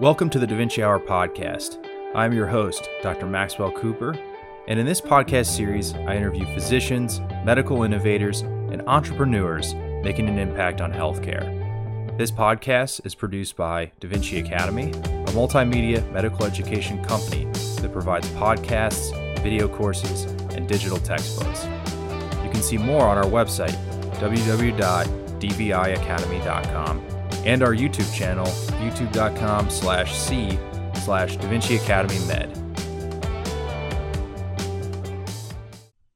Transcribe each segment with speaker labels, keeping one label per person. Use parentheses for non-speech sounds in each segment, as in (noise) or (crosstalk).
Speaker 1: Welcome to the Da Vinci Hour podcast. I'm your host, Dr. Maxwell Cooper, and in this podcast series, I interview physicians, medical innovators, and entrepreneurs making an impact on healthcare. This podcast is produced by Da Vinci Academy, a multimedia medical education company that provides podcasts, video courses, and digital textbooks. You can see more on our website, www.dviacademy.com, and our YouTube channel, youtube.com slash c slash Da Vinci Academy Med.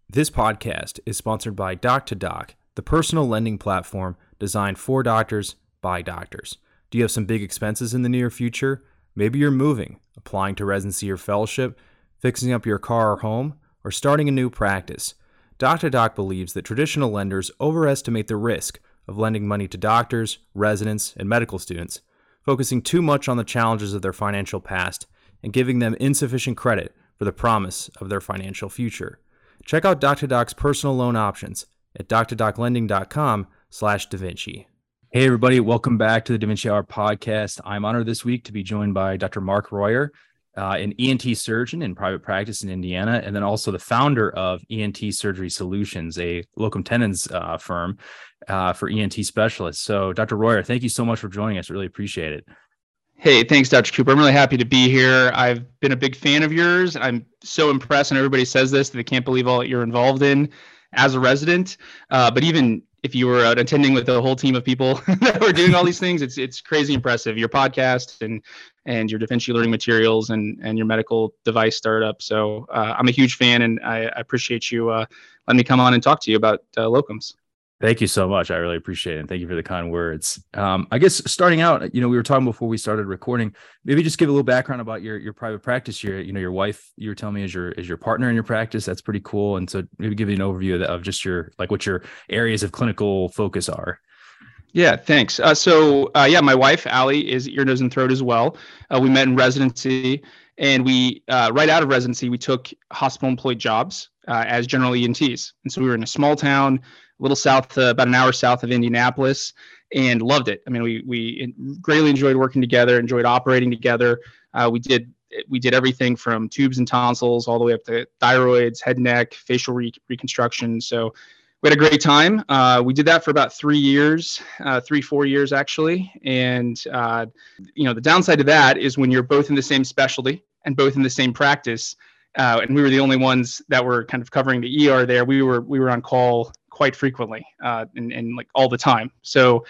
Speaker 1: This podcast is sponsored by Doc2Doc, the personal lending platform designed for doctors by doctors. Do you have some big expenses in the near future? Maybe you're moving, applying to residency or fellowship, fixing up your car or home, or starting a new practice. Doc2Doc believes that traditional lenders overestimate the risk of lending money to doctors, residents, and medical students, focusing too much on the challenges of their financial past and giving them insufficient credit for the promise of their financial future. Check out Doc2Doc's personal loan options at doc2doclending.com slash DaVinci. Hey, everybody. Welcome back to the Da Vinci Hour podcast. I'm honored this week to be joined by Dr. Mark Royer, uh, an ENT surgeon in private practice in Indiana, and then also the founder of ENT Surgery Solutions, a locum tenens uh, firm uh, for ENT specialists. So, Dr. Royer, thank you so much for joining us. Really appreciate it.
Speaker 2: Hey, thanks, Dr. Cooper. I'm really happy to be here. I've been a big fan of yours. I'm so impressed, and everybody says this that they can't believe all that you're involved in as a resident. Uh, but even if you were attending with a whole team of people (laughs) that were doing all these things, it's it's crazy impressive. Your podcast and and your Da Vinci learning materials and and your medical device startup. So uh, I'm a huge fan, and I, I appreciate you uh, letting me come on and talk to you about uh, locums.
Speaker 1: Thank you so much. I really appreciate it. And thank you for the kind words. Um, I guess starting out, you know, we were talking before we started recording. Maybe just give a little background about your your private practice. Your, you know, your wife, you were telling me is your is your partner in your practice. That's pretty cool. And so maybe give you an overview of, of just your like what your areas of clinical focus are.
Speaker 2: Yeah, thanks. Uh, so, uh, yeah, my wife, Allie, is ear, nose, and throat as well. Uh, we met in residency, and we, uh, right out of residency, we took hospital employed jobs uh, as general ENTs. And so we were in a small town, a little south, uh, about an hour south of Indianapolis, and loved it. I mean, we we greatly enjoyed working together, enjoyed operating together. we did we did everything from tubes and tonsils all the way up to thyroids, head, neck, facial re- reconstruction. So we had a great time. Uh, we did that for about three years, uh, three, four years actually. And, uh, you know, the downside to that is when you're both in the same specialty and both in the same practice, uh, and we were the only ones that were kind of covering the ER there, we were, we were on call quite frequently uh, and, and like all the time. So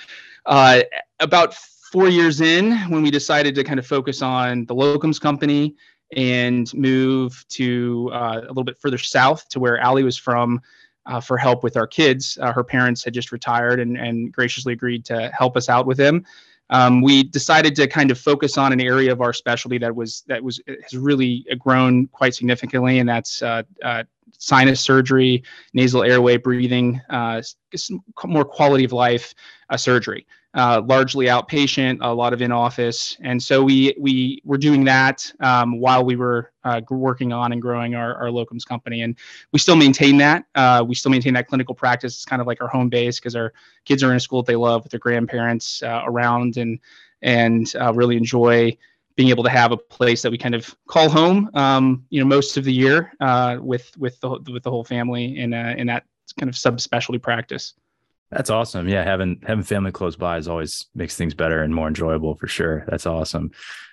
Speaker 2: uh, about four years in, when we decided to kind of focus on the locums company and move to a little bit further south to where Allie was from, uh, for help with our kids. Uh, her parents had just retired and, and graciously agreed to help us out with them. Um, we decided to kind of focus on an area of our specialty that was that was has really grown quite significantly, and that's uh, uh sinus surgery, nasal airway breathing, uh, more quality of life uh, surgery uh, largely outpatient, a lot of in office, and so we we were doing that um, while we were uh, working on and growing our, our locums company, and we still maintain that. Uh, we still maintain that clinical practice. It's kind of like our home base because our kids are in a school that they love with their grandparents around, and and really enjoy being able to have a place that we kind of call home. Um, you know, most of the year uh, with with the with the whole family in in that kind of subspecialty practice.
Speaker 1: That's awesome. Yeah, having having family close by is always makes things better and more enjoyable for sure. That's awesome.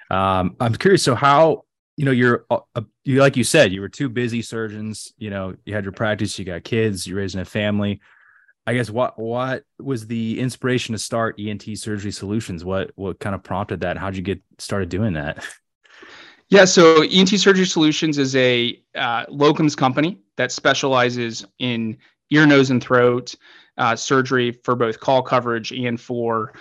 Speaker 1: Um, I'm curious. So how you know you're uh, uh, you like you said you were two busy surgeons. You know you had your practice, you got kids, you're raising a family. I guess what what was the inspiration to start ENT Surgery Solutions? What what kind of prompted that? How'd you get started doing that?
Speaker 2: Yeah, so ENT Surgery Solutions is a uh, locums company that specializes in ear, nose, and throat uh, surgery for both call coverage and for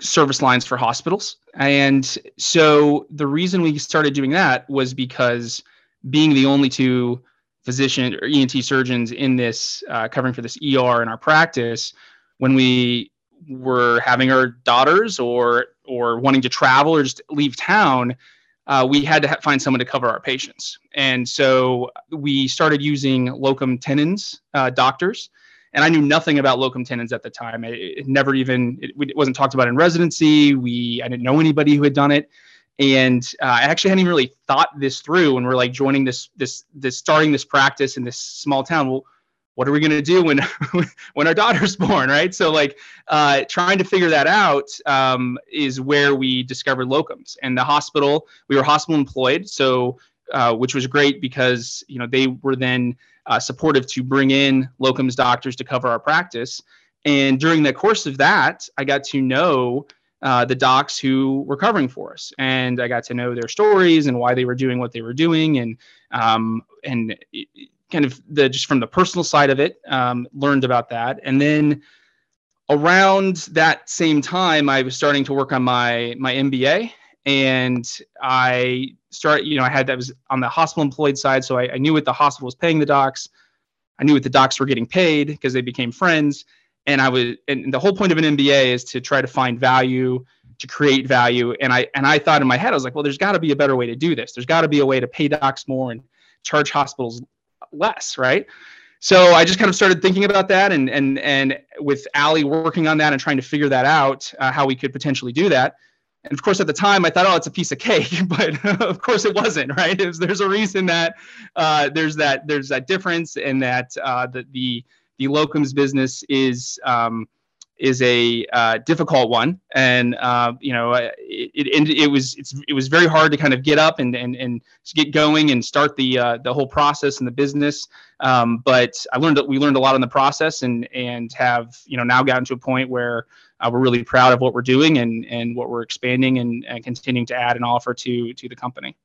Speaker 2: service lines for hospitals. And so the reason we started doing that was because being the only two physician or ENT surgeons in this uh, covering for this ER in our practice, when we were having our daughters or or wanting to travel or just leave town, uh, we had to ha- find someone to cover our patients. And so we started using locum tenens uh, doctors and I knew nothing about locum tenens at the time. It, it never even it, it, wasn't talked about in residency. We I didn't know anybody who had done it, and uh, I actually hadn't even really thought this through. When we're like joining this this this starting this practice in this small town, well, what are we going to do when (laughs) when our daughter's (laughs) born, right? So like uh, trying to figure that out um, is where we discovered locums, and the hospital we were hospital employed, so uh, which was great because you know they were then uh, supportive to bring in locums doctors to cover our practice. And during the course of that, I got to know uh, the docs who were covering for us, and I got to know their stories and why they were doing what they were doing, and um, and kind of the just from the personal side of it, um, learned about that, and then around that same time, I was starting to work on my my MBA, and I start, you know, I had that was on the hospital employed side, so I, I knew what the hospital was paying the docs. I knew what the docs were getting paid because they became friends. And I was, and the whole point of an MBA is to try to find value, to create value. And I, and I thought in my head, I was like, well, there's got to be a better way to do this. There's got to be a way to pay docs more and charge hospitals less, right? So I just kind of started thinking about that, and and and with Allie working on that and trying to figure that out, uh, how we could potentially do that. And of course, at the time, I thought, oh, it's a piece of cake, (laughs) but (laughs) of course, it wasn't. Right? It was, there's a reason that uh, there's that there's that difference, and that uh, the, the the locums business is um, is a uh, difficult one, and uh, you know, it, it, it was it's it was very hard to kind of get up and and and get going and start the uh, the whole process and the business. Um, but I learned we learned a lot in the process, and and have you know now gotten to a point where uh, we're really proud of what we're doing and and what we're expanding and, and continuing to add and offer to to the company.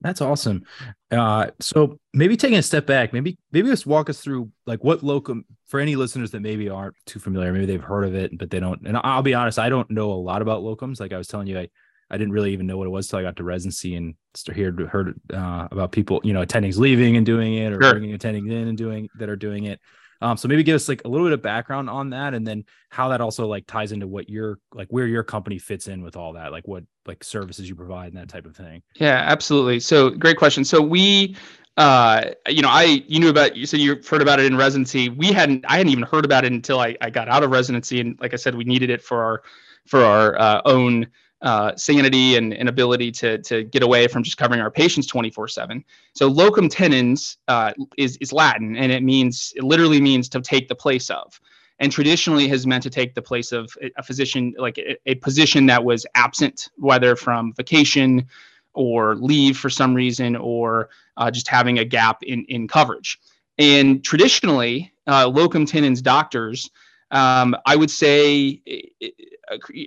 Speaker 1: That's awesome. Uh, so maybe taking a step back, maybe maybe just walk us through like what locum for any listeners that maybe aren't too familiar. Maybe they've heard of it, but they don't. And I'll be honest, I don't know a lot about locums. Like I was telling you, I I didn't really even know what it was till I got to residency and heard heard uh, about people, you know, attendings leaving and doing it, or sure. bringing attendings in and doing that are doing it. Um, so maybe give us like a little bit of background on that, and then how that also like ties into what your like where your company fits in with all that, like what like services you provide and that type of thing.
Speaker 2: Yeah, absolutely. So great question. So we uh, you know, I you knew about you said you heard about it in residency. We hadn't I hadn't even heard about it until I, I got out of residency, and like I said, we needed it for our for our uh, own uh, sanity and, and ability to, to get away from just covering our patients 24 7. So locum tenens uh, is, is Latin and it means, it literally means to take the place of. And traditionally has meant to take the place of a physician, like a, a position that was absent, whether from vacation or leave for some reason or uh, just having a gap in, in coverage. And traditionally, uh, locum tenens doctors, um, I would say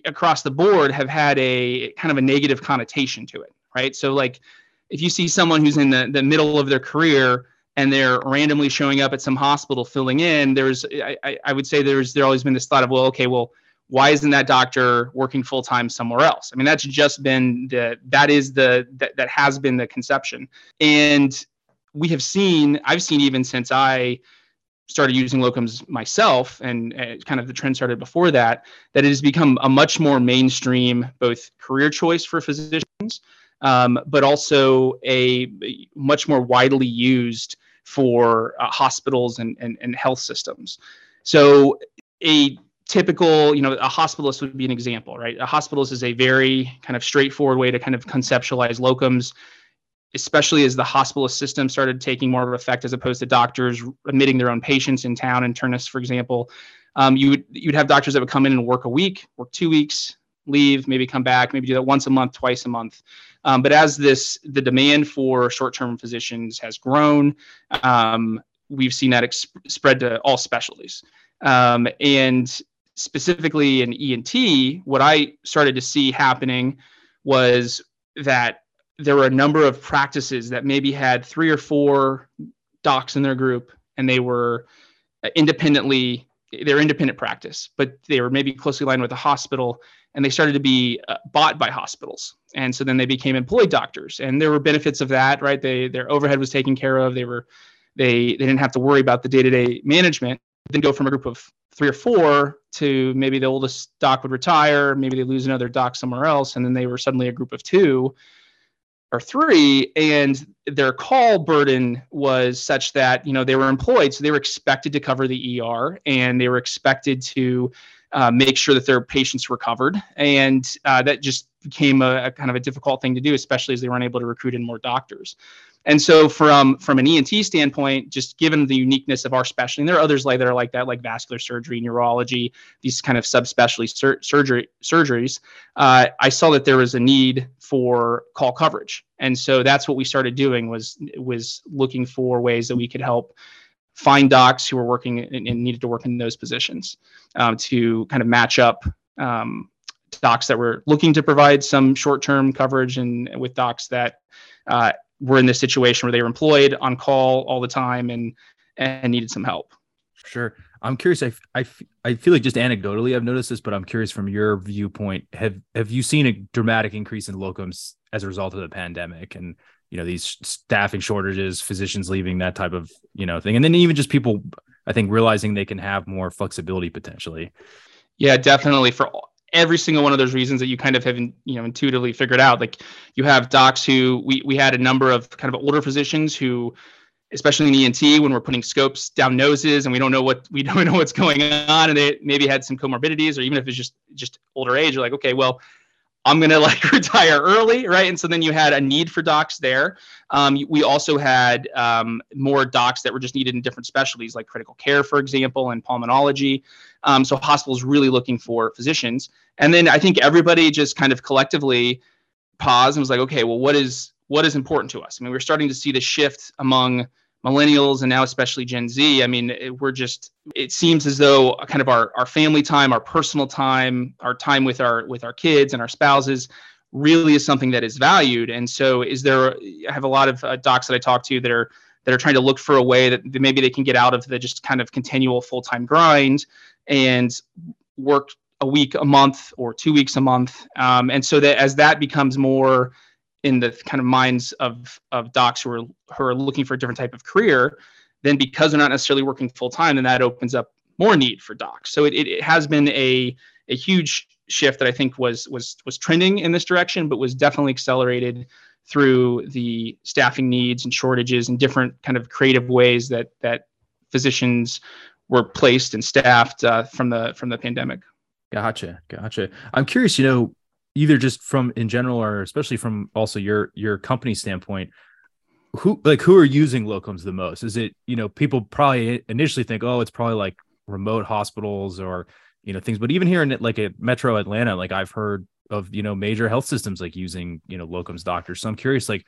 Speaker 2: across the board have had a kind of a negative connotation to it, right? So like if you see someone who's in the, the middle of their career and they're randomly showing up at some hospital filling in, there's I, I would say there's there always been this thought of well, okay, well, why isn't that doctor working full time somewhere else? I mean, that's just been the that is the that, that has been the conception. And we have seen, I've seen even since I started using locums myself and uh, kind of the trend started before that that it has become a much more mainstream both career choice for physicians um, but also a much more widely used for uh, hospitals and, and, and health systems. So a typical you know a hospitalist would be an example right? A hospitalist is a very kind of straightforward way to kind of conceptualize locums especially as the hospital system started taking more of effect as opposed to doctors admitting their own patients in town internists for example um, you would you'd have doctors that would come in and work a week work two weeks leave maybe come back maybe do that once a month twice a month. Um, but as this the demand for short-term physicians has grown um, we've seen that ex- spread to all specialties. Um, and specifically in ent what i started to see happening was that there were a number of practices that maybe had three or four docs in their group and they were independently they're independent practice but they were maybe closely aligned with a hospital and they started to be uh, bought by hospitals. And so then they became employed doctors and there were benefits of that right? They their overhead was taken care of. They were they they didn't have to worry about the day-to-day management. Then go from a group of three or four to maybe the oldest doc would retire maybe they lose another doc somewhere else and then they were suddenly a group of two or three, and their call burden was such that you know they were employed, so they were expected to cover the ER, and they were expected to uh, make sure that their patients were covered, and uh, that just became a, a, kind of a difficult thing to do, especially as they weren't able to recruit in more doctors. And so from from an ENT standpoint, just given the uniqueness of our specialty, and there are others like that are like that, like vascular surgery, neurology, these kind of subspecialty sur- surgery surgeries, uh, I saw that there was a need for call coverage, and so that's what we started doing was was looking for ways that we could help find docs who were working and, and needed to work in those positions um, to kind of match up um, docs that were looking to provide some short-term coverage and with docs that uh, were in this situation where they were employed on call all the time and and needed some help.
Speaker 1: Sure. I'm curious. I, I, I feel like just anecdotally, I've noticed this, but I'm curious from your viewpoint. Have have you seen a dramatic increase in locums as a result of the pandemic and you know these staffing shortages, physicians leaving, that type of you know thing, and then even just people, I think, realizing they can have more flexibility potentially.
Speaker 2: Yeah, definitely. For every single one of those reasons that you kind of have you know intuitively figured out. Like you have docs who we, we had a number of kind of older physicians who especially in ENT when we're putting scopes down noses and we don't know what we (laughs) don't know what's going on and they maybe had some comorbidities or even if it's just just older age you're like okay well I'm gonna like (laughs) retire early, right? And so then you had a need for docs there. Um, we also had um, more docs that were just needed in different specialties, like critical care, for example, and pulmonology. Um, so hospitals really looking for physicians. And then I think everybody just kind of collectively paused and was like, okay, well, what is what is important to us? I mean, we're starting to see the shift among millennials and now especially Gen Z. I mean, it, we're just it seems as though kind of our our family time, our personal time, our time with our with our kids and our spouses really is something that is valued. And so is there I have a lot of uh, docs that I talk to that are that are trying to look for a way that maybe they can get out of the just kind of continual full-time grind and work a week a month or two weeks a month um, and so that as that becomes more in the kind of minds of of docs who are who are looking for a different type of career, then because they're not necessarily working full time, then that opens up more need for docs. So it, it has been a a huge shift that I think was was was trending in this direction, but was definitely accelerated through the staffing needs and shortages and different kind of creative ways that that physicians were placed and staffed uh, from the from the pandemic.
Speaker 1: Gotcha, gotcha. I'm curious, you know, either just from in general or especially from also your your company standpoint who like who are using locums the most? Is it you know people probably initially think oh it's probably like remote hospitals or you know things but even here in like a metro atlanta like i've heard of you know major health systems like using you know locums doctors. So i'm curious like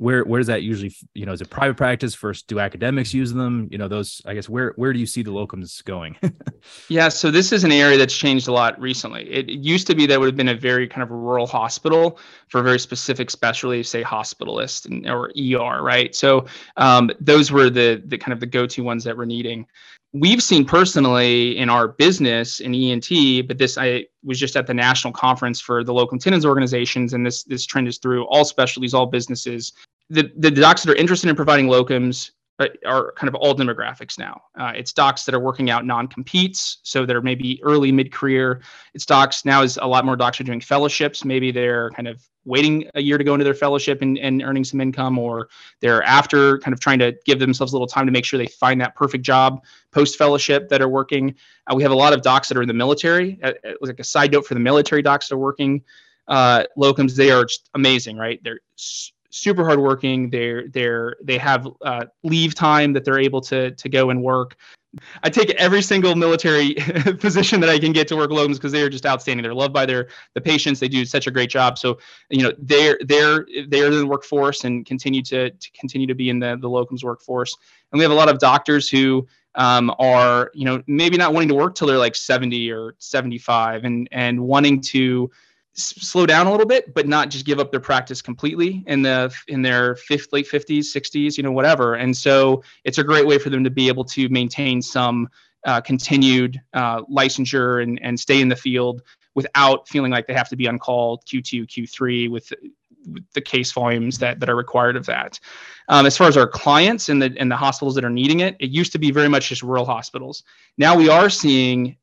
Speaker 1: where where does that usually you know is it private practice first do academics use them? You know those i guess where where do you see the locums going? (laughs)
Speaker 2: Yeah so this is an area that's changed a lot recently. It, it used to be that would have been a very kind of rural hospital for very specific specialty say hospitalist and, or er right? So um, those were the the kind of the go-to ones that we're needing. We've seen personally in our business in ENT, but this I was just at the national conference for the locum tenens organizations, and this this trend is through all specialties, all businesses. The the docs that are interested in providing locums are kind of all demographics now. Uh, it's docs that are working out non-competes, so they're maybe early mid-career. It's docs now is a lot more docs are doing fellowships. Maybe they're kind of waiting a year to go into their fellowship and, and earning some income, or they're after kind of trying to give themselves a little time to make sure they find that perfect job post fellowship that are working. Uh, we have a lot of docs that are in the military. Uh, uh like a side note for the military docs that are working uh, locums, they are amazing, right? They're super hardworking. They're they're they have uh, leave time that they're able to to go and work. I take every single military (laughs) position that I can get to work locums because they are just outstanding. They're loved by their the patients. They do such a great job. So you know they're they're they're in the workforce and continue to, to continue to be in the the locums workforce. And we have a lot of doctors who um, are you know maybe not wanting to work till they're like 70 or 75 and and wanting to slow down a little bit, but not just give up their practice completely in the in their fifth, late 50s, 60s, you know, whatever. And so it's a great way for them to be able to maintain some uh, continued uh, licensure and, and stay in the field without feeling like they have to be on call Q2, Q3 with, with the case volumes that, that are required of that. Um, as far as our clients and the and the hospitals that are needing it, it used to be very much just rural hospitals. Now we are seeing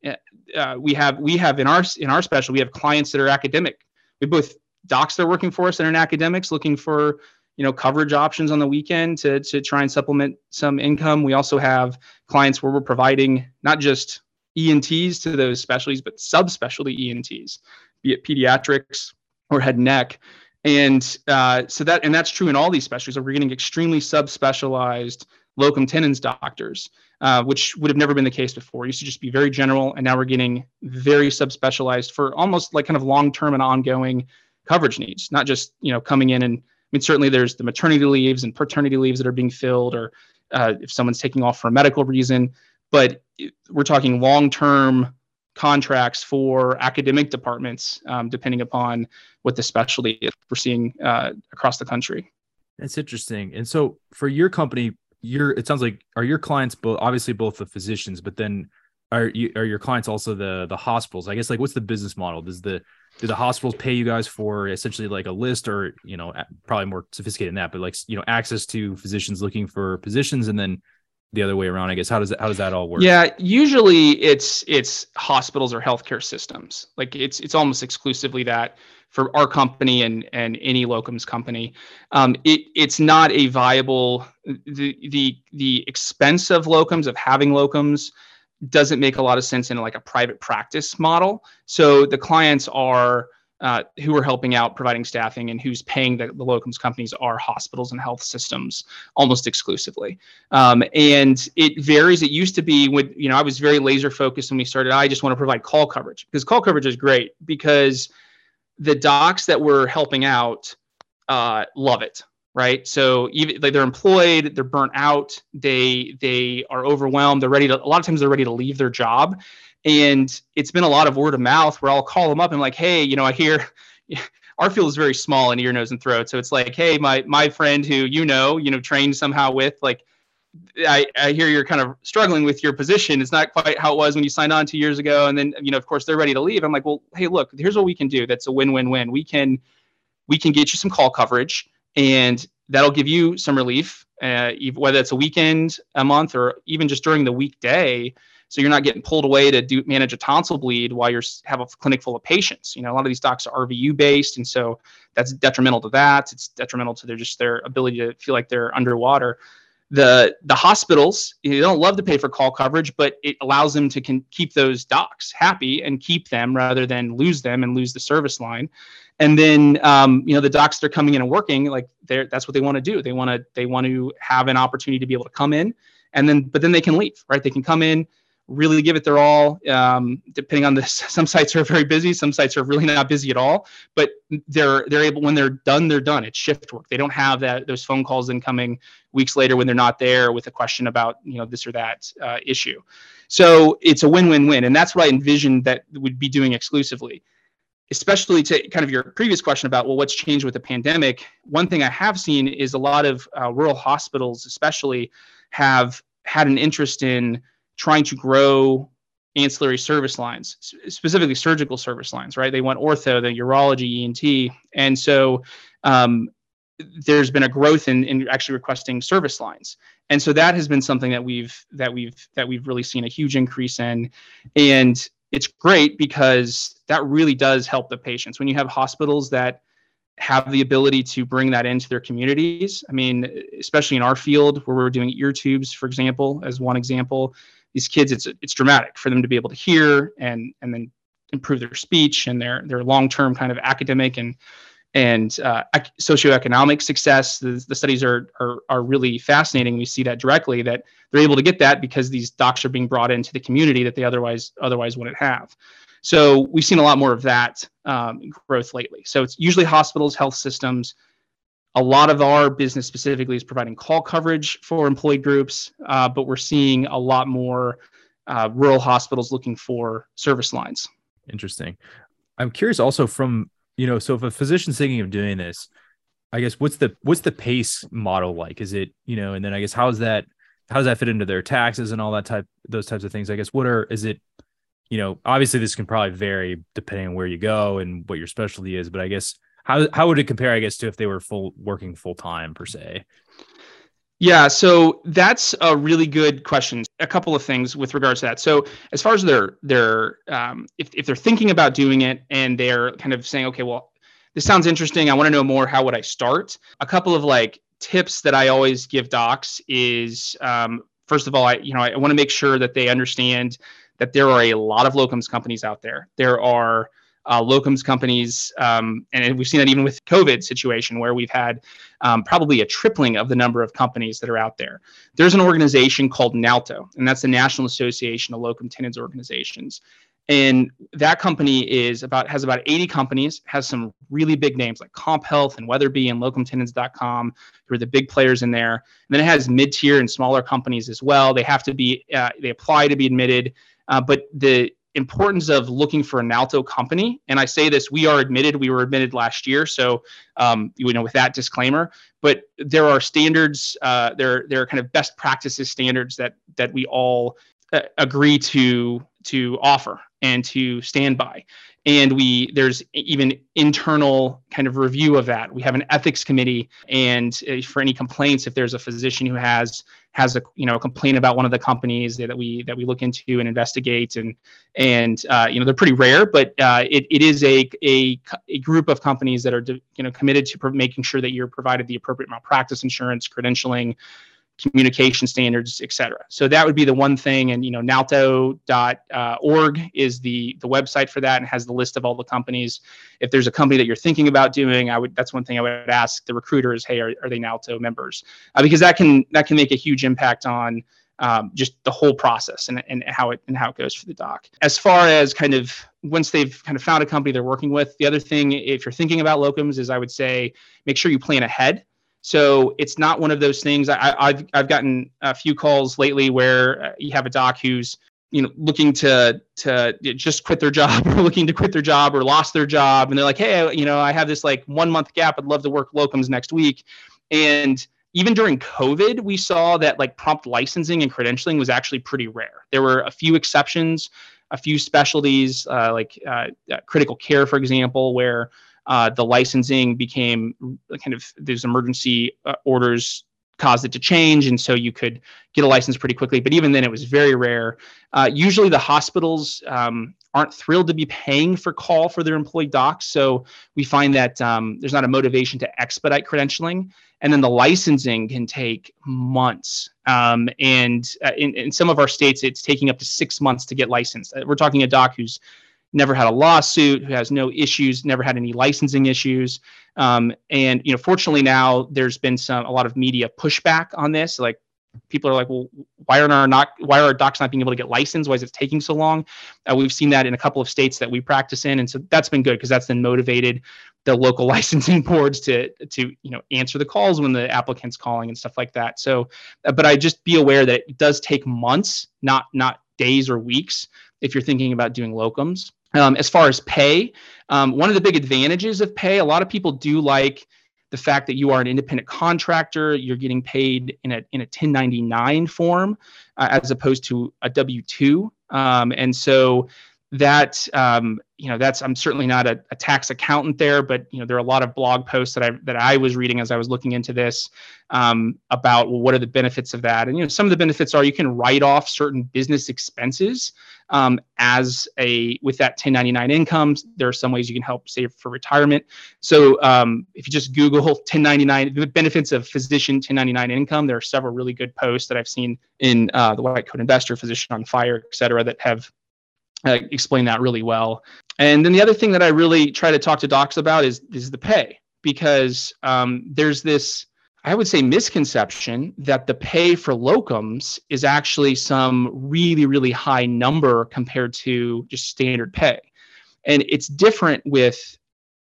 Speaker 2: uh, we have we have in our in our special we have clients that are academic. We both docs that are working for us that are in academics looking for you know coverage options on the weekend to to try and supplement some income. We also have clients where we're providing not just ENTs to those specialties, but subspecialty ENTs, be it pediatrics or head and neck. And uh, so that and that's true in all these specialties. We're getting extremely subspecialized locum tenens doctors, uh, which would have never been the case before. It used to just be very general, and now we're getting very subspecialized for almost like kind of long-term and ongoing coverage needs, not just you know coming in and I mean, certainly there's the maternity leaves and paternity leaves that are being filled, or uh, if someone's taking off for a medical reason. But we're talking long term contracts for academic departments, um, depending upon what the specialty is we're seeing uh, across the country.
Speaker 1: That's interesting. And so for your company, your it sounds like are your clients both obviously both the physicians, but then are you are your clients also the the hospitals? I guess like what's the business model? Does the do the hospitals pay you guys for essentially like a list or you know probably more sophisticated than that but like you know access to physicians looking for positions and then the other way around i guess. How does that how does that all work?
Speaker 2: Yeah usually it's it's hospitals or healthcare systems. Like it's it's almost exclusively that for our company and and any locums company. Um, it it's not a viable the the the expense of locums of having locums doesn't make a lot of sense in like a private practice model. So the clients are uh, who are helping out providing staffing and who's paying the, the locums companies are hospitals and health systems almost exclusively. Um, and it varies. It used to be when, you know, I was very laser focused when we started. I just want to provide call coverage because call coverage is great because the docs that we're helping out uh, love it right? So even like they're employed, they're burnt out, they they are overwhelmed, they're ready to. A lot of times they're ready to leave their job, and it's been a lot of word of mouth where I'll call them up and like, hey, you know, I hear. (laughs) Our field is very small in ear, nose, and throat, so it's like, hey, my my friend who you know, you know, trained somehow with, like, I, I hear you're kind of struggling with your position. It's not quite how it was when you signed on two years ago. And then, you know, of course, they're ready to leave. I'm like, well, hey, look, here's what we can do. That's a win-win-win. We can we can get you some call coverage and that'll give you some relief, uh, whether it's a weekend, a month, or even just during the weekday. So you're not getting pulled away to do manage a tonsil bleed while you're have a clinic full of patients. You know, a lot of these docs are RVU based, and so that's detrimental to that. It's detrimental to their just their ability to feel like they're underwater. The the hospitals they don't love to pay for call coverage, but it allows them to can keep those docs happy and keep them rather than lose them and lose the service line and then um, you know the docs that are coming in and working like they're that's what they want to do they want to they want to have an opportunity to be able to come in and then but then they can leave right they can come in really give it their all. Um, depending on this (laughs) some sites are very busy some sites are really not busy at all but they're they're able when they're done they're done. It's shift work. They don't have that those phone calls then coming weeks later when they're not there with a question about you know this or that uh, issue. So it's a win-win-win and that's what i envisioned that would be doing exclusively. Especially to kind of your previous question about well what's changed with the pandemic? One thing i have seen is a lot of uh, rural hospitals especially have had an interest in trying to grow ancillary service lines specifically surgical service lines right? They want ortho the urology ent and so um, there's been a growth in, in actually requesting service lines. And so that has been something that we've that we've that we've really seen a huge increase in. And it's great because that really does help the patients. When you have hospitals that have the ability to bring that into their communities. I mean, especially in our field where we're doing ear tubes, for example, as one example, these kids, it's it's dramatic for them to be able to hear and and then improve their speech and their their long term kind of academic and and uh, socioeconomic success. The, the studies are, are, are really fascinating. We see that directly that they're able to get that because these docs are being brought into the community that they otherwise otherwise wouldn't have. So we've seen a lot more of that um, growth lately. So it's usually hospitals, health systems. A lot of our business specifically is providing call coverage for employee groups, uh, but we're seeing a lot more uh, rural hospitals looking for service lines.
Speaker 1: Interesting. I'm curious also from you know, so if a physician's thinking of doing this, I guess what's the what's the pace model like? Is it you know, and then I guess how's that how does that fit into their taxes and all that type those types of things? I guess what are is it you know obviously this can probably vary depending on where you go and what your specialty is, but I guess how how would it compare? I guess to if they were full working full time per se.
Speaker 2: Yeah, so that's a really good question. A couple of things with regards to that. So, as far as their their um, if if they're thinking about doing it and they're kind of saying, okay, well, this sounds interesting. I want to know more. How would I start? A couple of like tips that I always give docs is um, first of all, I you know I want to make sure that they understand that there are a lot of locums companies out there. There are uh, locums companies, um, and we've seen that even with COVID situation where we've had um, probably a tripling of the number of companies that are out there. There's an organization called NALTO, and that's the National Association of Locum Tenens Organizations. And that company is about has about 80 companies, has some really big names like CompHealth and Weatherby and locumtenens.com, who are the big players in there. And then it has mid-tier and smaller companies as well. They have to be uh, they apply to be admitted. Uh, but the importance of looking for a NALTO company, and I say this, we are admitted, we were admitted last year, so um, you know with that disclaimer. But there are standards, uh, there there are kind of best practices standards that that we all uh, agree to to offer and to stand by. And we there's even internal kind of review of that. We have an ethics committee and for any complaints if there's a physician who has has a you know a complaint about one of the companies that we that we look into and investigate and and uh, you know they're pretty rare but uh, it, it is a, a a group of companies that are you know committed to making sure that you're provided the appropriate malpractice insurance credentialing communication standards, et cetera. So that would be the one thing. And you know, nalto.org is the the website for that and has the list of all the companies. If there's a company that you're thinking about doing, I would that's one thing I would ask the recruiters, hey, are, are they NALTO members? Uh, because that can that can make a huge impact on um, just the whole process and, and how it and how it goes for the doc. As far as kind of once they've kind of found a company they're working with, the other thing, if you're thinking about locums, is I would say make sure you plan ahead. So it's not one of those things. I, have I've gotten a few calls lately where uh, you have a doc who's you know looking to to just quit their job (laughs) or looking to quit their job or lost their job. And they're like hey you know i have this like one month gap. I'd love to work locums next week. And even during covid we saw that like prompt licensing and credentialing was actually pretty rare. There were a few exceptions a few specialties uh, like uh, critical care for example where uh, the licensing became kind of these emergency uh, orders caused it to change and so you could get a license pretty quickly. But even then it was very rare. Uh, usually the hospitals um, aren't thrilled to be paying for call for their employee docs so we find that um, there's not a motivation to expedite credentialing. And then the licensing can take months. Um, and uh, in, in some of our states it's taking up to six months to get licensed. We're talking a doc who's never had a lawsuit, who has no issues, never had any licensing issues. Um, and you know, fortunately now there's been some a lot of media pushback on this. Like people are like, well, why are our not why are our docs not being able to get licensed? Why is it taking so long? Uh, we've seen that in a couple of states that we practice in, and so that's been good because that's then motivated the local (laughs) licensing boards to to you know answer the calls when the applicant's calling and stuff like that. So, uh, but I just be aware that it does take months, not not days or weeks, if you're thinking about doing locums. Um, as far as pay, um, one of the big advantages of pay, a lot of people do like the fact that you are an independent contractor, you're getting paid in a in a 1099 form uh, as opposed to a W two, um, and so that um, you know that's i'm certainly not a, a, tax accountant there but you know there are a lot of blog posts that i that i was reading as i was looking into this um, about well, what are the benefits of that? And you know some of the benefits are you can write off certain business expenses um, as a with that 1099 income there are some ways you can help save for retirement. So um, if you just google (laughs) 1099 the benefits of physician 1099 income there are several really good posts that i've seen in uh, the white coat investor physician on fire et cetera that have uh, explain that really well. And then the other thing that I really try to talk to docs about is is the pay because um, there's this I would say misconception that the pay for locums is actually some really really high number compared to just standard pay. And it's different with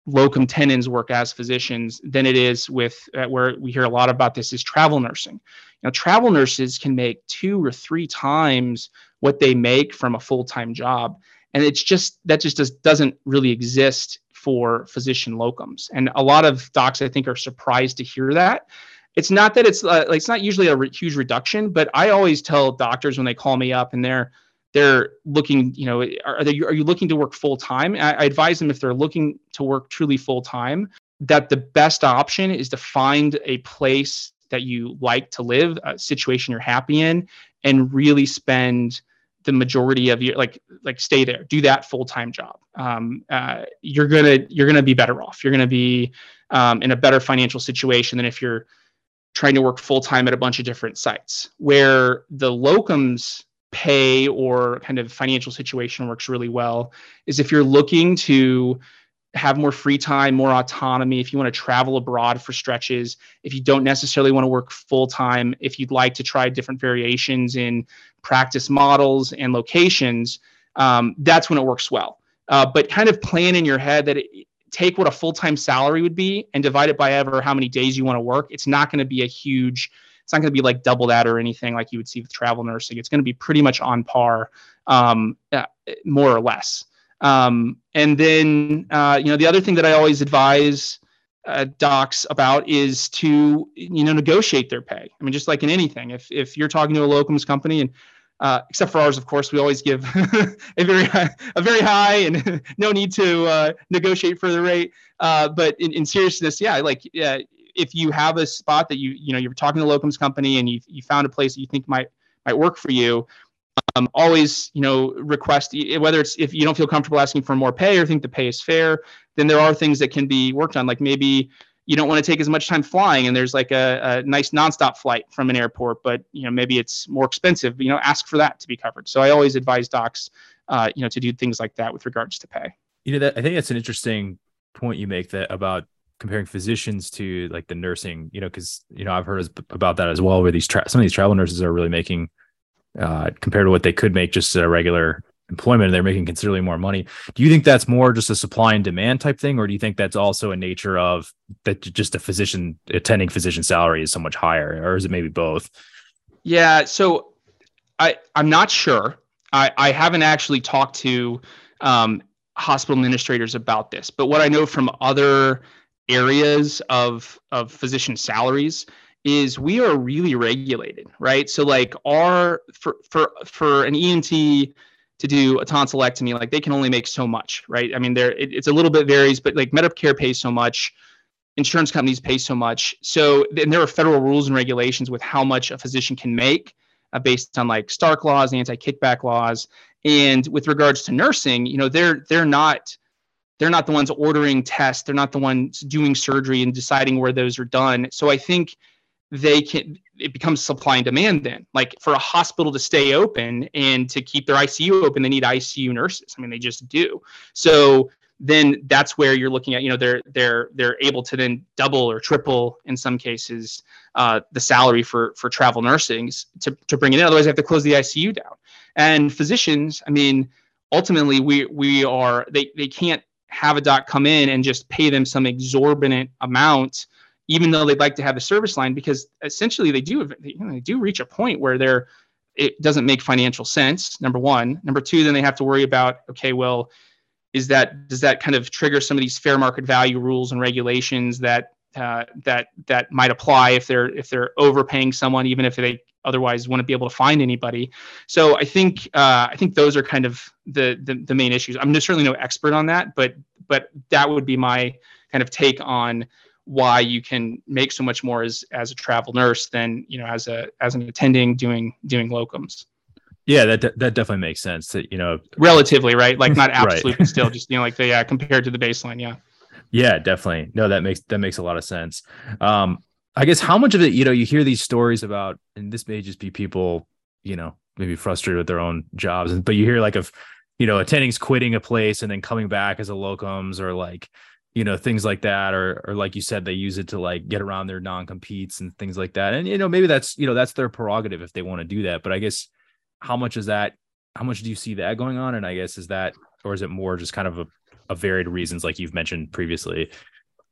Speaker 2: locum tenens work as physicians than it is with uh, where we hear a lot about this is travel nursing. Now travel nurses can make two or three times what they make from a full-time job. And it's just that just does, doesn't really exist for physician locums. And a lot of docs i think are surprised to hear that. It's not that it's uh, like it's not usually a re- huge reduction but i always tell doctors when they call me up and they're they're looking you know are they are you looking to work full time I, I advise them if they're looking to work truly full time that the best option is to find a place that you like to live a situation you're happy in and really spend the majority of your like like stay there do that full-time job. Um, uh, you're gonna you're gonna be better off. You're gonna be um, in a better financial situation than if you're trying to work full-time at a bunch of different sites. Where the locums pay or kind of financial situation works really well is if you're looking to have more free time, more autonomy, if you want to travel abroad for stretches, if you don't necessarily want to work full time, if you'd like to try different variations in practice models and locations, um, that's when it works well. Uh, but kind of plan in your head that it, take what a full time salary would be and divide it by ever how many days you want to work. It's not going to be a huge, it's not going to be like double that or anything like you would see with travel nursing. It's going to be pretty much on par, um, uh, more or less. Um, and then, uh, you know, the other thing that I always advise uh, docs about is to, you know, negotiate their pay. I mean, just like in anything, if if you're talking to a locums company and uh, except for ours, of course, we always give (laughs) a very high, a very high, and (laughs) no need to uh, negotiate for the rate. Uh, but in, in seriousness, yeah, like if you have a spot that you you know you're talking to a locums company and you you found a place that you think might might work for you, um, always you know request whether it's if you don't feel comfortable asking for more pay or think the pay is fair then there are things that can be worked on. Like maybe you don't want to take as much time flying and there's like a, a nice nonstop flight from an airport but you know maybe it's more expensive you know ask for that to be covered. So i always advise docs uh, you know to do things like that with regards to pay.
Speaker 1: You know that i think that's an interesting point you make that about comparing physicians to like the nursing you know because you know i've heard about that as well where these tra- some of these travel nurses are really making uh, compared to what they could make just a regular employment they're making considerably more money. Do you think that's more just a supply and demand type thing, or do you think that's also a nature of that just a physician attending physician salary is so much higher, or is it maybe both?
Speaker 2: Yeah, so I I'm not sure. I I haven't actually talked to um, hospital administrators about this, but what I know from other areas of of physician salaries is we are really regulated, right? So like our for for for an ENT to do a tonsillectomy, like they can only make so much, right? I mean, there it, it's a little bit varies, but like Medicare pays so much, insurance companies pay so much. So and there are federal rules and regulations with how much a physician can make uh, based on like Stark laws, anti-kickback laws, and with regards to nursing, you know, they're they're not they're not the ones ordering tests, they're not the ones doing surgery and deciding where those are done. So I think they can it becomes supply and demand then. Like for a hospital to stay open and to keep their icu open they need icu nurses. I mean they just do. So then that's where you're looking at you know they're they're they're able to then double or triple in some cases uh, the salary for for travel nursing to, to bring it in. Otherwise they have to close the icu down. And physicians i mean ultimately we we are they they can't have a doc come in and just pay them some exorbitant amount even though they'd like to have the service line because essentially they do you know, they do reach a point where they're it doesn't make financial sense number one. Number two then they have to worry about okay well is that does that kind of trigger some of these fair market value rules and regulations that uh, that that might apply if they're if they're overpaying someone even if they otherwise wouldn't be able to find anybody? So i think uh, i think those are kind of the, the the main issues. I'm certainly no expert on that but but that would be my kind of take on why you can make so much more as as a travel nurse than you know as a as an attending doing doing locums.
Speaker 1: Yeah that that definitely makes sense that you know.
Speaker 2: Relatively right? Like not (laughs) absolute but still just you know like the yeah compared to the baseline yeah.
Speaker 1: Yeah definitely. No that makes that makes a lot of sense. Um i guess how much of it you know you hear these stories about and this may just be people you know maybe frustrated with their own jobs but you hear like of you know attendings quitting a place and then coming back as a locums or like you know things like that or or like you said they use it to like get around their non-competes and things like that. And you know maybe that's you know that's their prerogative if they want to do that. But i guess how much is that how much do you see that going on? And i guess is that or is it more just kind of a, a varied reasons like you've mentioned previously?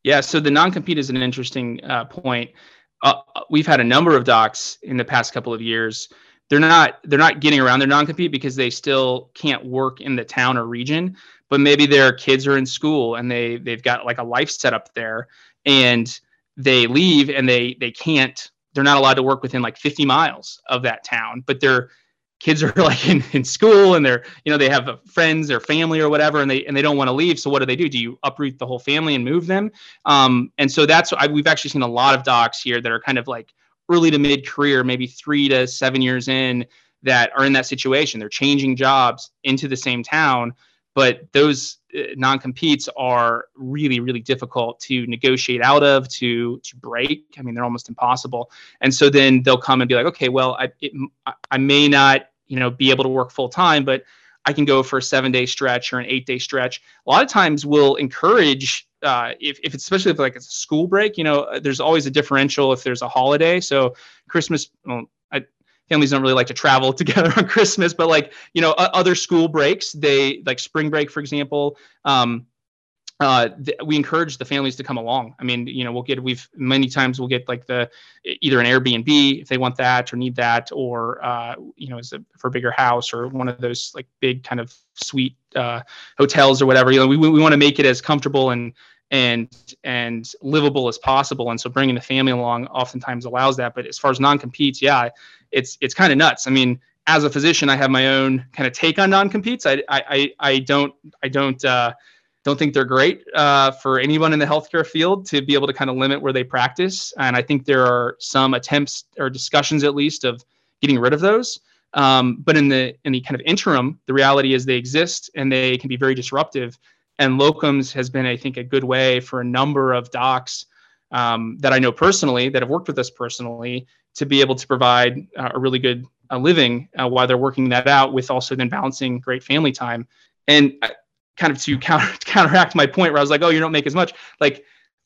Speaker 2: Yeah so the non-compete is an interesting uh, point. Uh, we've had a number of docs in the past couple of years. They're not they're not getting around their non-compete because they still can't work in the town or region but maybe their kids are in school and they they've got like a life set up there and they leave and they they can't they're not allowed to work within like 50 miles of that town but their kids are (laughs) like in, in school and they're you know they have friends or family or whatever and they and they don't want to leave. So what do they do? Do you uproot the whole family and move them? Um, and so that's I, we've actually seen a lot of docs here that are kind of like early to mid career maybe three to seven years in that are in that situation. They're changing jobs into the same town, but those uh, non-competes are really really difficult to negotiate out of to to break. I mean they're almost impossible. And so then they'll come and be like okay well i it, i may not you know be able to work full time but i can go for a seven day stretch or an eight day stretch. A lot of times we'll encourage uh, if, if it's especially if like it's a school break you know there's always a differential if there's a holiday. So christmas well, I, families don't really like to travel (laughs) together on Christmas, but like you know other school breaks, they like spring break, for example. Um, uh, th- we encourage the families to come along. I mean, you know, we'll get we've many times we'll get like the either an Airbnb if they want that or need that, or uh, you know, as a, for a bigger house or one of those like big kind of suite uh, hotels or whatever. You know, we we want to make it as comfortable and and and livable as possible. And so bringing the family along oftentimes allows that. But as far as non-competes, yeah, it's it's kind of nuts. I mean, as a physician, I have my own kind of take on non-competes. I I I don't I don't uh, don't think they're great uh, for anyone in the healthcare field to be able to kind of limit where they practice. And I think there are some attempts or discussions at least of getting rid of those. Um, but in the in the kind of interim, the reality is they exist and they can be very disruptive and locums has been i think a good way for a number of docs um, that i know personally that have worked with us personally to be able to provide uh, a really good uh, living uh, while they're working that out with also then balancing great family time and uh, kind of to (laughs) counter counteract my point where i was like oh you don't make as much like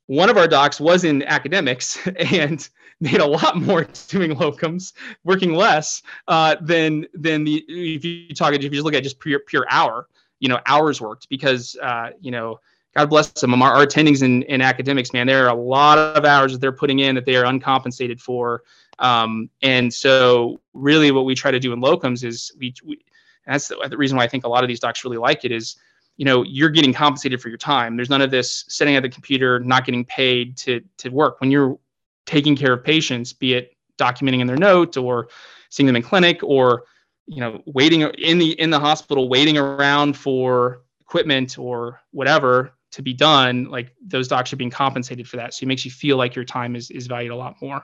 Speaker 2: one of our docs was in academics (laughs) and made a lot more (laughs) doing locums, working less uh, than than the if you talk if you just look at just pure pure hour you know hours worked because uh, you know God bless them. Our, our attendings in, in academics, man, there are a lot of hours that they're putting in that they are uncompensated for. Um, and so, really, what we try to do in locums is we, we that's the, the, reason why I think a lot of these docs really like it is, you know, you're getting compensated for your time. There's none of this sitting at the computer, not getting paid to to work. When you're taking care of patients, be it documenting in their note or seeing them in clinic or you know waiting in the in the hospital waiting around for equipment or whatever to be done like those docs are being compensated for that so it makes you feel like your time is is valued a lot more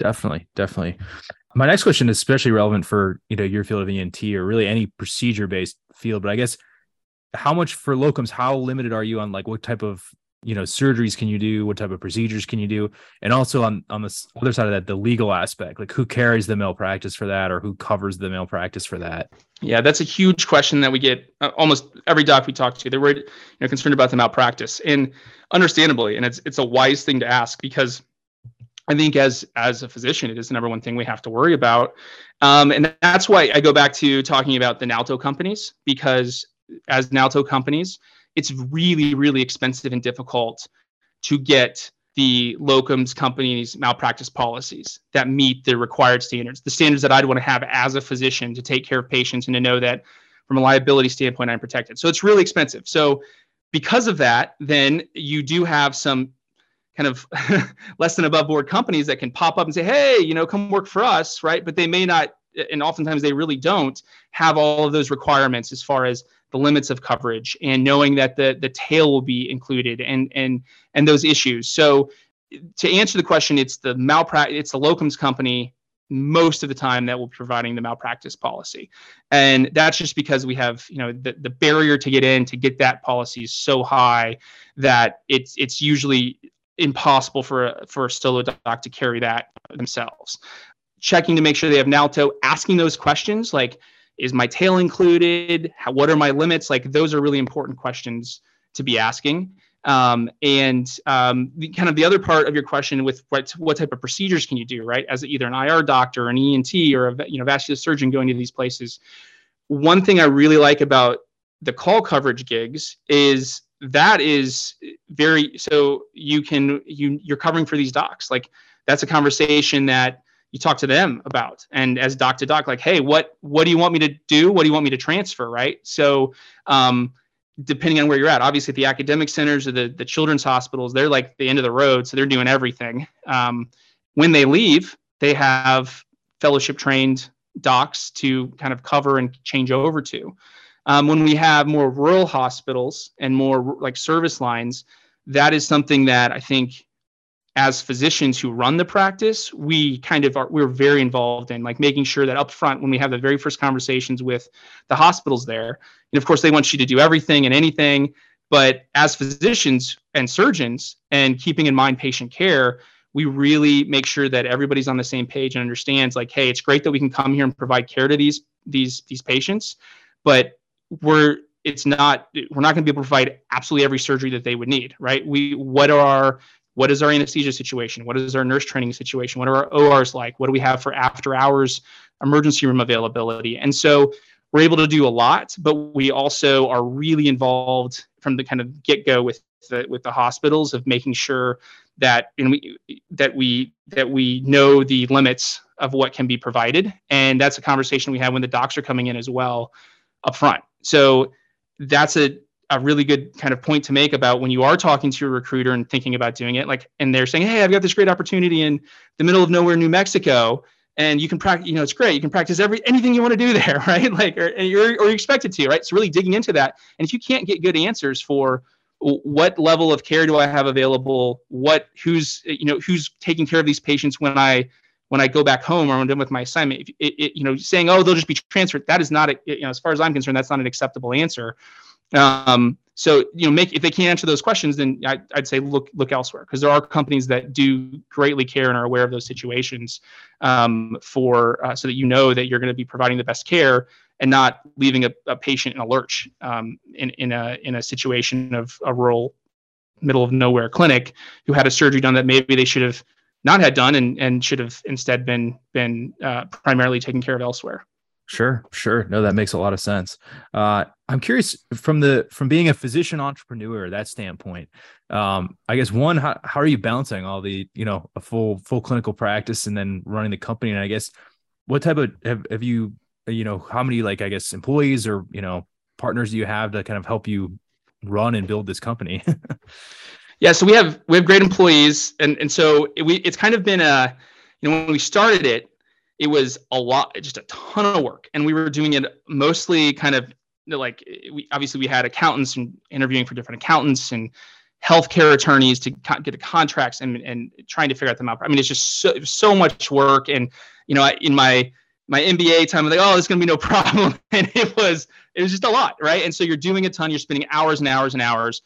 Speaker 1: definitely definitely. My next question is especially relevant for you know your field of ent or really any procedure based field but i guess how much for locums how limited are you on like what type of you know surgeries can you do? What type of procedures can you do? And also on on the other side of that the legal aspect like who carries the malpractice for that or who covers the malpractice for that?
Speaker 2: Yeah that's a huge question that we get uh, almost every doc we talk to they're worried, you know concerned about the malpractice. And understandably and it's it's a wise thing to ask because I think as as a physician, it is the number one thing we have to worry about, um, and that's why I go back to talking about the NALTO companies because as NALTO companies, it's really, really expensive and difficult to get the locums companies malpractice policies that meet the required standards, the standards that I'd want to have as a physician to take care of patients and to know that from a liability standpoint, I'm protected. So it's really expensive. So because of that, then you do have some kind of (laughs) less than above board companies that can pop up and say, hey, you know, come work for us, right? But they may not, and oftentimes they really don't have all of those requirements as far as the limits of coverage and knowing that the the tail will be included and and and those issues. So to answer the question, it's the malpractice, it's the locums company most of the time that will be providing the malpractice policy. And that's just because we have, you know, the, the barrier to get in to get that policy is so high that it's it's usually impossible for a, for a solo doc to carry that themselves. Checking to make sure they have NALTO, asking those questions like, is my tail included? How, what are my limits? Like those are really important questions to be asking. Um, and um, the, kind of the other part of your question with what what type of procedures can you do, right? As either an IR doctor, an ENT, or a you know vascular surgeon going to these places. One thing I really like about the call coverage gigs is that is very so you can you you're covering for these docs. Like that's a conversation that you talk to them about. And as doc to doc like hey what what do you want me to do? What do you want me to transfer right? So um, depending on where you're at obviously the academic centers or the, the children's hospitals they're like the end of the road so they're doing everything. Um, when they leave they have fellowship trained docs to kind of cover and change over to um, when we have more rural hospitals and more like service lines that is something that i think as physicians who run the practice, we kind of are we're very involved in like making sure that up front when we have the very first conversations with the hospitals there, and of course they want you to do everything and anything, but as physicians and surgeons and keeping in mind patient care, we really make sure that everybody's on the same page and understands like, hey, it's great that we can come here and provide care to these these these patients, but we're it's not we're not going to be able to provide absolutely every surgery that they would need, right? We what are our what is our anesthesia situation? What is our nurse training situation? What are our ORs like? What do we have for after hours emergency room availability? And so we're able to do a lot, but we also are really involved from the kind of get go with the, with the hospitals of making sure that and we that we that we know the limits of what can be provided, and that's a conversation we have when the docs are coming in as well up front. So that's a a really good kind of point to make about when you are talking to your recruiter and thinking about doing it like and they're saying hey i've got this great opportunity in the middle of nowhere new mexico and you can practice you know it's great. You can practice every anything you want to do there (laughs) right? Like or, you're or you're expected to right? So really digging into that. And if you can't get good answers for what level of care do i have available? What who's you know who's taking care of these patients when i when i go back home or when i'm done with my assignment it, it, you know saying oh they'll just be transferred that is not a, you know as far as i'm concerned that's not an acceptable answer. Um, so you know, make if they can't answer those questions, then I, would say look look elsewhere because there are companies that do greatly care and are aware of those situations um, for uh, so that you know that you're going to be providing the best care and not leaving a, a patient in a lurch um, in in a in a situation of a rural middle of nowhere clinic who had a surgery done that maybe they should have not had done and, and should have instead been been uh, primarily taken care of elsewhere.
Speaker 1: Sure, sure. No, that makes a lot of sense. Uh, I'm curious from the from being a physician entrepreneur that standpoint. Um, I guess one, how, how are you balancing all the you know a full full clinical practice and then running the company? And I guess what type of have, have you you know how many like I guess employees or you know partners do you have to kind of help you run and build this company? (laughs)
Speaker 2: yeah, so we have we have great employees, and and so it, we it's kind of been a you know when we started it it was a lot, just a ton of work. And we were doing it mostly kind of like we obviously we had accountants and interviewing for different accountants and healthcare attorneys to co- get the contracts and, and trying to figure out them out. I mean, it's just so, so much work. And, you know, in my, my MBA time, I'm like, oh, going to be no (laughs) problem. And it was, it was just a lot. Right. And so you're doing a ton, you're spending hours and hours and hours.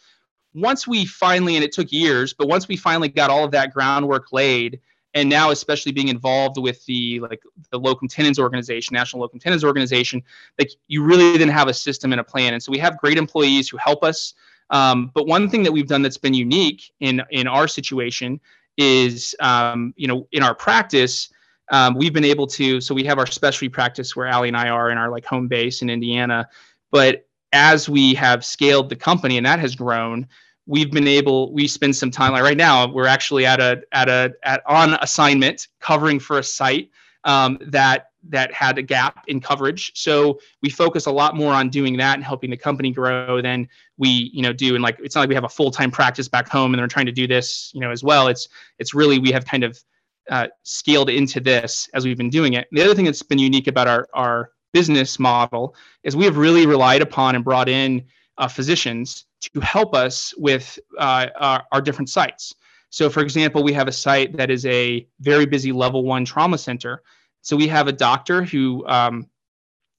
Speaker 2: Once we finally, and it took years, but once we finally got all of that groundwork laid, and now especially being involved with the like the locum tenens organization national locum tenens organization like you really didn't have a system and a plan. And so we have great employees who help us. Um, but one thing that we've done that's been unique in in our situation is um, you know in our practice um, we've been able to so we have our specialty practice where Allie and I are in our like home base in Indiana. But as we have scaled the company and that has grown we've been able we spend some time like right now we're actually at a at a at on assignment covering for a site um, that that had a gap in coverage. So we focus a lot more on doing that and helping the company grow than we you know do. And like it's not like we have a full-time practice back home and they're trying to do this you know as well. It's it's really we have kind of uh, scaled into this as we've been doing it. The other thing that's been unique about our our business model is we have really relied upon and brought in uh, physicians to help us with uh, our, our, different sites. So, for example, we have a site that is a very busy level one trauma center. So, we have a doctor who um,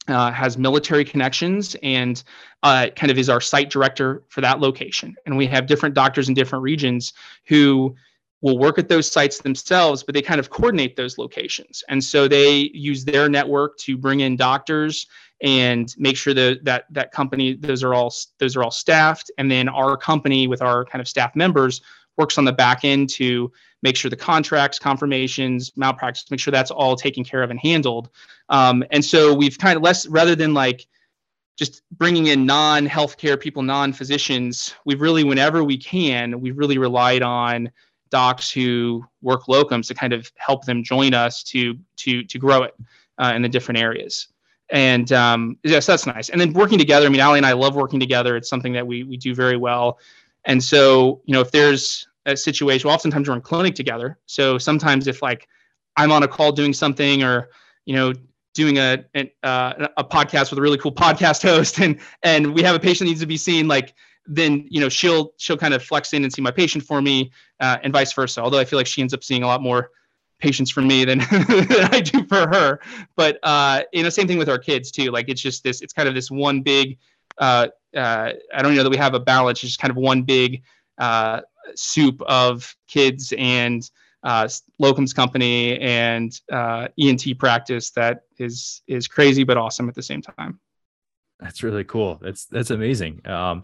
Speaker 2: uh, has military connections and uh, kind of is our site director for that location. And we have different doctors in different regions who will work at those sites themselves, but they kind of coordinate those locations. And so they use their network to bring in doctors and make sure that that that company those are all those are all staffed and then our company with our kind of staff members works on the back end to make sure the contracts confirmations malpractice make sure that's all taken care of and handled um, and so we've kind of less rather than like just bringing in non-healthcare people non-physicians we've really whenever we can we've really relied on docs who work locums to kind of help them join us to to to grow it uh, in the different areas and um, yes, that's nice. And then working together. I mean, Allie and I love working together. It's something that we we do very well. And so, you know, if there's a situation, well, oftentimes we're in clinic together. So sometimes if like I'm on a call doing something, or you know, doing a a, uh, a podcast with a really cool podcast (laughs) host, and and we have a patient needs to be seen, like then you know she'll she'll kind of flex in and see my patient for me, uh, and vice versa. Although I feel like she ends up seeing a lot more patients for me than, (laughs) than I do for her. But uh, you know, same thing with our kids too. Like it's just this, it's kind of this one big. Uh, uh, I don't know that we have a balance. It's just kind of one big uh, soup of kids and uh, locums company and uh, ENT practice that is is crazy but awesome at the same time.
Speaker 1: That's really cool. That's that's amazing. Um,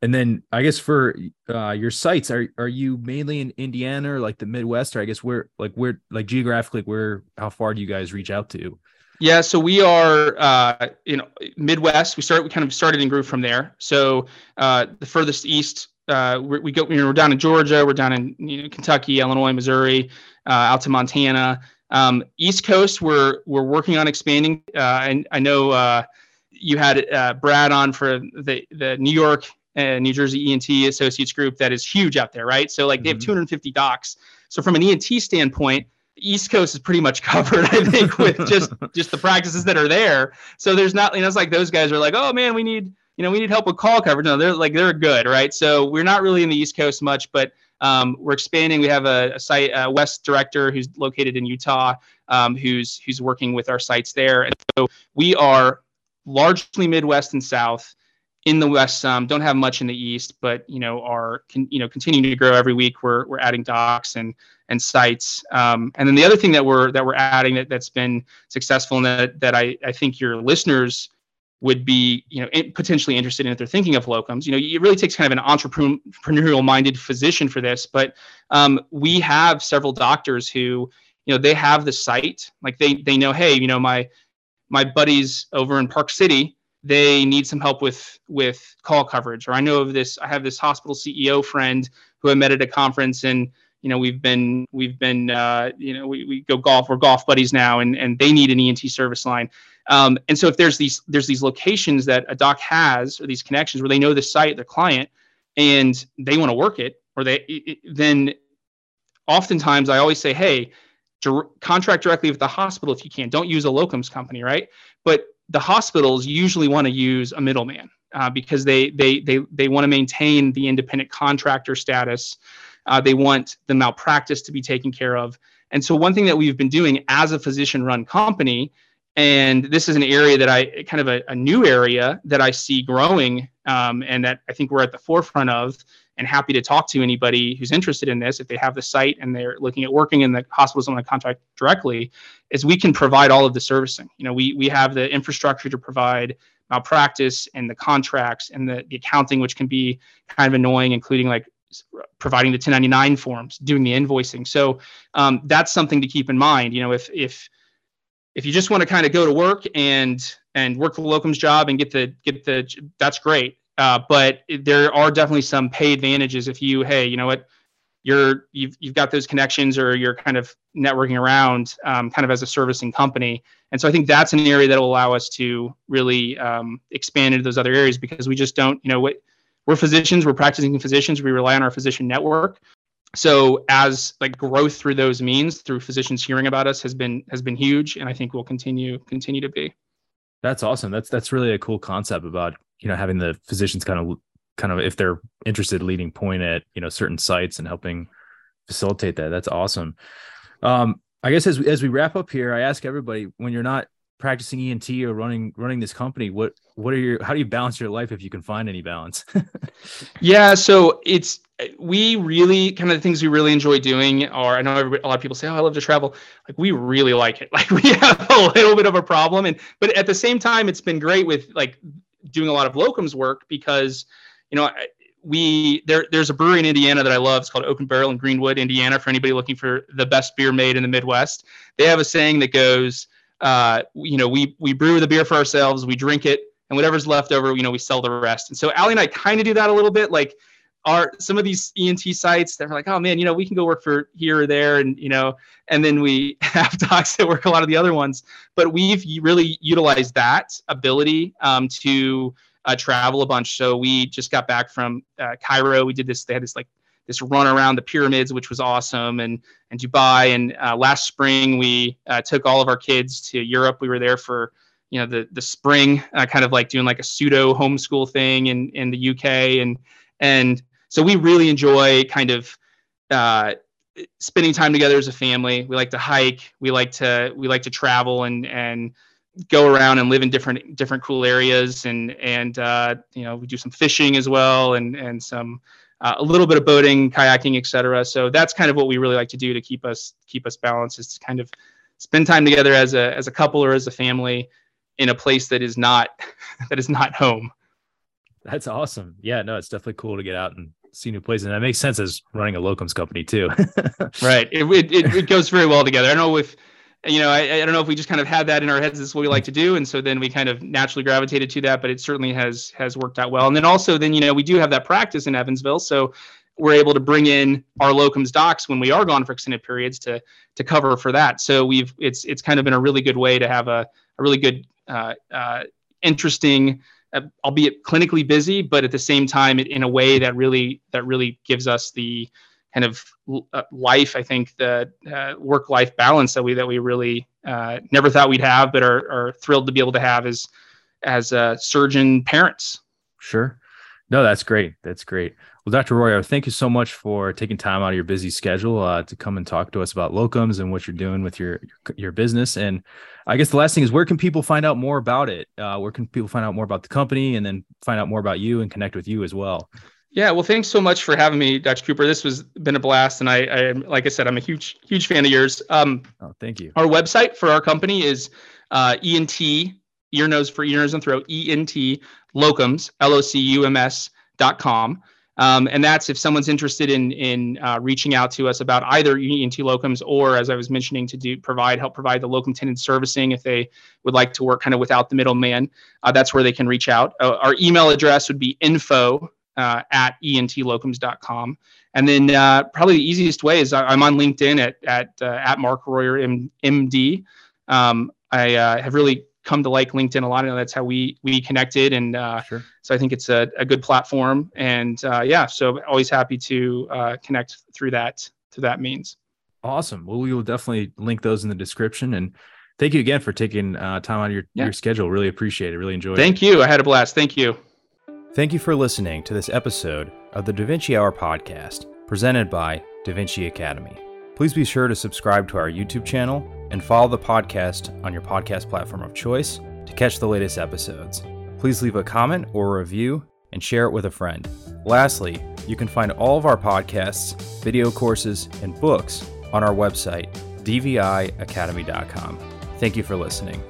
Speaker 1: and then I guess for uh, your sites, are are you mainly in Indiana or like the Midwest, or I guess where like where like geographically where how far do you guys reach out to?
Speaker 2: Yeah, so we are, uh, know, Midwest. We start, we kind of started and grew from there. So uh, the furthest east, uh, we go, you know, we're down in Georgia, we're down in you know, Kentucky, Illinois, Missouri, uh, out to Montana. Um, East Coast, we're we're working on expanding. Uh, and I know uh, you had Brad on for the the New York and New Jersey ENT Associates group that is huge out there, right? So like they have mm-hmm. 250 docs. So from an ENT standpoint, the East Coast is pretty much (laughs) covered, I think, with just (laughs) just the practices that are there. So there's not, you know, it's like those guys are like, oh man, we need, you know, we need help with call coverage. No, they're like they're good, right? So we're not really in the East Coast much, but um, we're expanding. We have a, a site, a West director who's located in Utah, um, who's who's working with our sites there, and so we are largely Midwest and South in the West some, don't have much in the East, but you know are you know continuing to grow every week. We're we're adding docs and and sites. Um, and then the other thing that we're that we're adding that that's been successful and that that I I think your listeners would be you know potentially interested in if they're thinking of locums. You know, it really takes kind of an entrepreneurial minded physician for this, but um, we have several doctors who you know they have the site like they they know hey you know my my buddies over in Park City they need some help with with call coverage. Or i know of this i have this hospital ceo friend who i met at a conference and you know we've been we've been uh, you know we, we go golf we're golf buddies now and and they need an ent service line. Um, and so if there's these there's these locations that a doc has or these connections where they know the site the client and they want to work it or they it, then oftentimes i always say hey contract directly with the hospital if you can. Don't use a locums company right? But the hospitals usually want to use a middleman uh, because they they they they want to maintain the independent contractor status. Uh, they want the malpractice to be taken care of. And so one thing that we've been doing as a physician-run company, and this is an area that I kind of a, a new area that I see growing, um, and that I think we're at the forefront of, and happy to talk to anybody who's interested in this if they have the site and they're looking at working in the hospitals on the contract directly is we can provide all of the servicing. You know we we have the infrastructure to provide malpractice and the contracts and the, the accounting which can be kind of annoying including like providing the 1099 forms doing the invoicing. So um, that's something to keep in mind. You know if if if you just want to kind of go to work and and work for the locums job and get the get the that's great uh, but there are definitely some pay advantages if you, hey, you know what, you're you've you've got those connections or you're kind of networking around, um, kind of as a servicing company. And so I think that's an area that will allow us to really um, expand into those other areas because we just don't, you know, what we're physicians, we're practicing physicians, we rely on our physician network. So as like growth through those means, through physicians hearing about us has been has been huge, and I think will continue continue to be.
Speaker 1: That's awesome. That's that's really a cool concept about you know having the physicians kind of kind of if they're interested leading point at you know certain sites and helping facilitate that. That's awesome. Um i guess as, as we wrap up here i ask everybody when you're not practicing ent or running running this company what what are your how do you balance your life if you can find any balance? (laughs)
Speaker 2: Yeah so it's we really kind of the things we really enjoy doing are i know a lot of people say oh i love to travel. Like we really like it. (laughs) Like we have a little bit of a problem and but at the same time it's been great with like doing a lot of locums work because, you know, we there there's a brewery in Indiana that I love. It's called Oaken Barrel in Greenwood, Indiana. For anybody looking for the best beer made in the Midwest, they have a saying that goes, uh, you know, we we brew the beer for ourselves, we drink it, and whatever's left over, you know, we sell the rest. And so Allie and I kind of do that a little bit. Like, are some of these ENT sites that are like, oh man, you know, we can go work for here or there, and you know, and then we (laughs) have docs that work a lot of the other ones. But we've really utilized that ability um, to uh, travel a bunch. So we just got back from uh, Cairo. We did this. They had this like this run around the pyramids, which was awesome, and and Dubai. And uh, last spring we uh, took all of our kids to Europe. We were there for you know the the spring, uh, kind of like doing like a pseudo homeschool thing in in the UK, and and so we really enjoy kind of uh, spending time together as a family. We like to hike. We like to we like to travel and and go around and live in different different cool areas and and uh, you know we do some fishing as well and and some uh, a little bit of boating, kayaking, etc. So that's kind of what we really like to do to keep us keep us balanced is to kind of spend time together as a as a couple or as a family in a place that is not (laughs) that is not home.
Speaker 1: That's awesome. Yeah, no, it's definitely cool to get out and see new places. And that makes sense as running a locums company too. (laughs)
Speaker 2: right. It, it, it goes very well together. I don't know if, you know, I, I don't know if we just kind of had that in our heads. This is what we like to do. And so then we kind of naturally gravitated to that, but it certainly has, has worked out well. And then also then, you know, we do have that practice in Evansville. So we're able to bring in our locums docs when we are gone for extended periods to, to cover for that. So we've, it's, it's kind of been a really good way to have a, a really good, uh, uh, interesting, uh, albeit clinically busy, but at the same time in a way that really that really gives us the kind of uh, life. I think the uh, work-life balance that we that we really uh, never thought we'd have, but are, are thrilled to be able to have as as uh, surgeon parents.
Speaker 1: Sure. No, that's great. That's great. Well, Dr. Royer, thank you so much for taking time out of your busy schedule uh, to come and talk to us about locums and what you're doing with your your business. And I guess the last thing is, where can people find out more about it? Uh, where can people find out more about the company, and then find out more about you and connect with you as well?
Speaker 2: Yeah, well, thanks so much for having me, Dr. Cooper. This was been a blast, and I, I like I said, I'm a huge, huge fan of yours. Um,
Speaker 1: oh, thank you.
Speaker 2: Our website for our company is uh, ENT, ear, nose for ear, nose, and throat, ENT locums, L O C U M S dot com. Um, and that's if someone's interested in in uh, reaching out to us about either ENT locums or, as I was mentioning, to do provide help provide the locum tenens servicing if they would like to work kind of without the middleman. Uh, that's where they can reach out. Uh, our email address would be info uh, at entlocums.com. And then uh, probably the easiest way is I'm on LinkedIn at at uh, at Mark Royer M- MD. Um, I have really come to like LinkedIn a lot. and that's how we we connected, and uh, sure. so I think it's a, a good platform. And uh, yeah, so always happy to uh, connect through that through that means.
Speaker 1: Awesome. Well, we will definitely link those in the description. And thank you again for taking uh, time out of your, yeah. your schedule. Really appreciate it. Really enjoyed
Speaker 2: thank
Speaker 1: it.
Speaker 2: Thank you. I had a blast. Thank you.
Speaker 1: Thank you for listening to this episode of the Da Vinci Hour podcast presented by Da Vinci Academy. Please be sure to subscribe to our YouTube channel and follow the podcast on your podcast platform of choice to catch the latest episodes. Please leave a comment or a review and share it with a friend. Lastly, you can find all of our podcasts, video courses, and books on our website, dviacademy.com. Thank you for listening.